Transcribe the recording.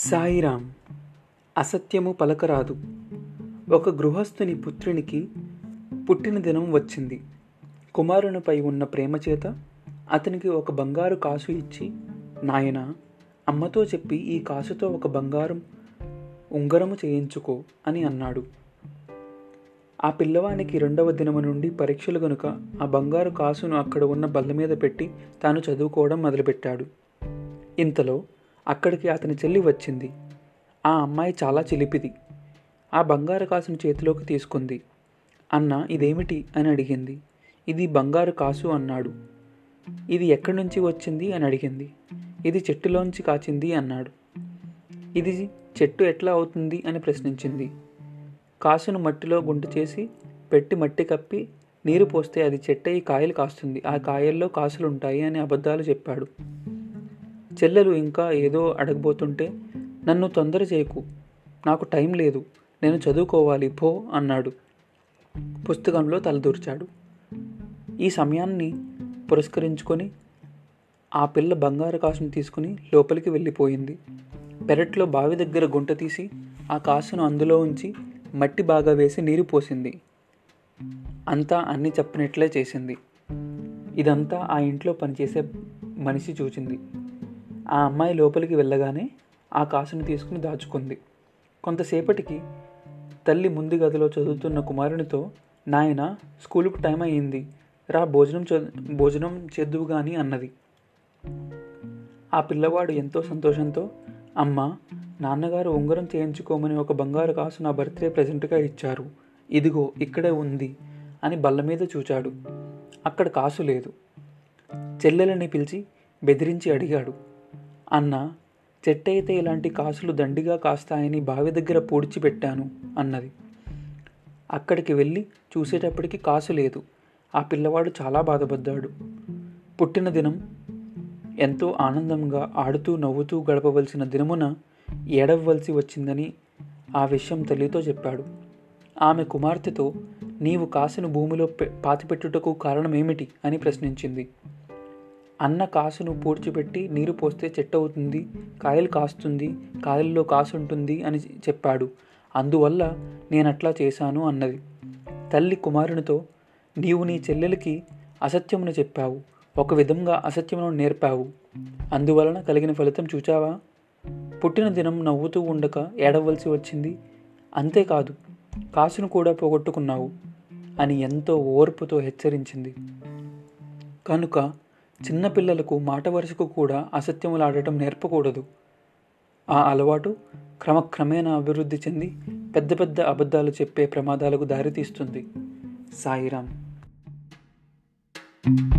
సాయిరాం అసత్యము పలకరాదు. ఒక గృహస్థుని పుత్రునికి పుట్టిన దినం వచ్చింది. కుమారునిపై ఉన్న ప్రేమ చేత అతనికి ఒక బంగారు కాసు ఇచ్చి నాయన అమ్మతో చెప్పి ఈ కాసుతో ఒక బంగారం ఉంగరము చేయించుకో అని అన్నాడు. ఆ పిల్లవానికి రెండవ దినము నుండి పరీక్షలు గనుక ఆ బంగారు కాసును అక్కడ ఉన్న బల్ల మీద పెట్టి తాను చదువుకోవడం మొదలుపెట్టాడు. ఇంతలో అక్కడికి అతని చెల్లి వచ్చింది. ఆ అమ్మాయి చాలా చిలిపిది. ఆ బంగారు కాసును చేతిలోకి తీసుకుంది. అన్న ఇదేమిటి? అని అడిగింది. ఇది బంగారు కాసు అన్నాడు. ఇది ఎక్కడి నుంచి వచ్చింది? అని అడిగింది. ఇది చెట్టులోంచి కాచింది అన్నాడు. ఇది చెట్టు ఎట్లా అవుతుంది? అని ప్రశ్నించింది. కాసును మట్టిలో గుంటు చేసి పెట్టి మట్టి కప్పి నీరు పోస్తే అది చెట్టయి కాయలు కాస్తుంది. ఆ కాయల్లో కాసులుంటాయి అని అబద్ధాలు చెప్పాడు. చెల్లెలు ఇంకా ఏదో అడగబోతుంటే నన్ను తొందర చేయకు నాకు టైం లేదు నేను చదువుకోవాలి పో అన్నాడు. పుస్తకంలో తలదూర్చాడు. ఈ సమయాన్ని పురస్కరించుకొని ఆ పిల్ల బంగారు కాసును తీసుకుని లోపలికి వెళ్ళిపోయింది. పెరట్లో బావి దగ్గర గుంట తీసి ఆ కాసును అందులో ఉంచి మట్టి బాగా వేసి నీరు పోసింది. అంతా అన్ని చెప్పినట్లే చేసింది. ఇదంతా ఆ ఇంట్లో పనిచేసే మనిషి చూచింది. ఆ అమ్మాయి లోపలికి వెళ్ళగానే ఆ కాసును తీసుకుని దాచుకుంది. కొంతసేపటికి తల్లి ముందు గదిలో చదువుతున్న కుమారునితో నాయన స్కూలుకు టైం అయ్యింది. రా భోజనం భోజనం చేద్దువు గాని అన్నది. ఆ పిల్లవాడు ఎంతో సంతోషంతో అమ్మ నాన్నగారు ఉంగరం చేయించుకోమని ఒక బంగారు కాసు నా బర్త్డే ప్రజెంట్గా ఇచ్చారు. ఇదిగో ఇక్కడే ఉంది అని బల్ల మీద చూచాడు. అక్కడ కాసు లేదు. చెల్లెలని పిలిచి బెదిరించి అడిగాడు. అన్న చెట్టయితే ఇలాంటి కాసులు దండిగా కాస్తాయని బావి దగ్గర పూడ్చిపెట్టాను అన్నది. అక్కడికి వెళ్ళి చూసేటప్పటికి కాసు లేదు. ఆ పిల్లవాడు చాలా బాధపడ్డాడు. పుట్టిన దినం ఎంతో ఆనందంగా ఆడుతూ నవ్వుతూ గడపవలసిన దినమున ఏడవలసి వచ్చిందని ఆ విషయం తల్లితో చెప్పాడు. ఆమె కుమార్తెతో నీవు కాసును భూమిలో పాతిపెట్టుటకు కారణమేమిటి? అని ప్రశ్నించింది. అన్న కాసును పూడ్చిపెట్టి నీరు పోస్తే చెట్టు అవుతుంది కాయలు కాస్తుంది కాయల్లో కాసు ఉంటుంది అని చెప్పాడు. అందువల్ల నేనట్లా చేశాను అన్నది. తల్లి కుమారునితో నీవు నీ చెల్లెలకి అసత్యమును చెప్పావు ఒక విధంగా అసత్యమును నేర్పావు. అందువలన కలిగిన ఫలితం చూచావా? పుట్టిన దినం నవ్వుతూ ఉండక ఏడవలసి వచ్చింది. అంతేకాదు కాసును కూడా పోగొట్టుకున్నావు అని ఎంతో ఓర్పుతో హెచ్చరించింది. కనుక చిన్నపిల్లలకు మాట వరుసకు కూడా అసత్యములాడటం నేర్పకూడదు. ఆ అలవాటు క్రమక్రమేణా అభివృద్ధి చెంది పెద్ద పెద్ద అబద్ధాలు చెప్పే ప్రమాదాలకు దారితీస్తుంది. సాయిరామ్. thank you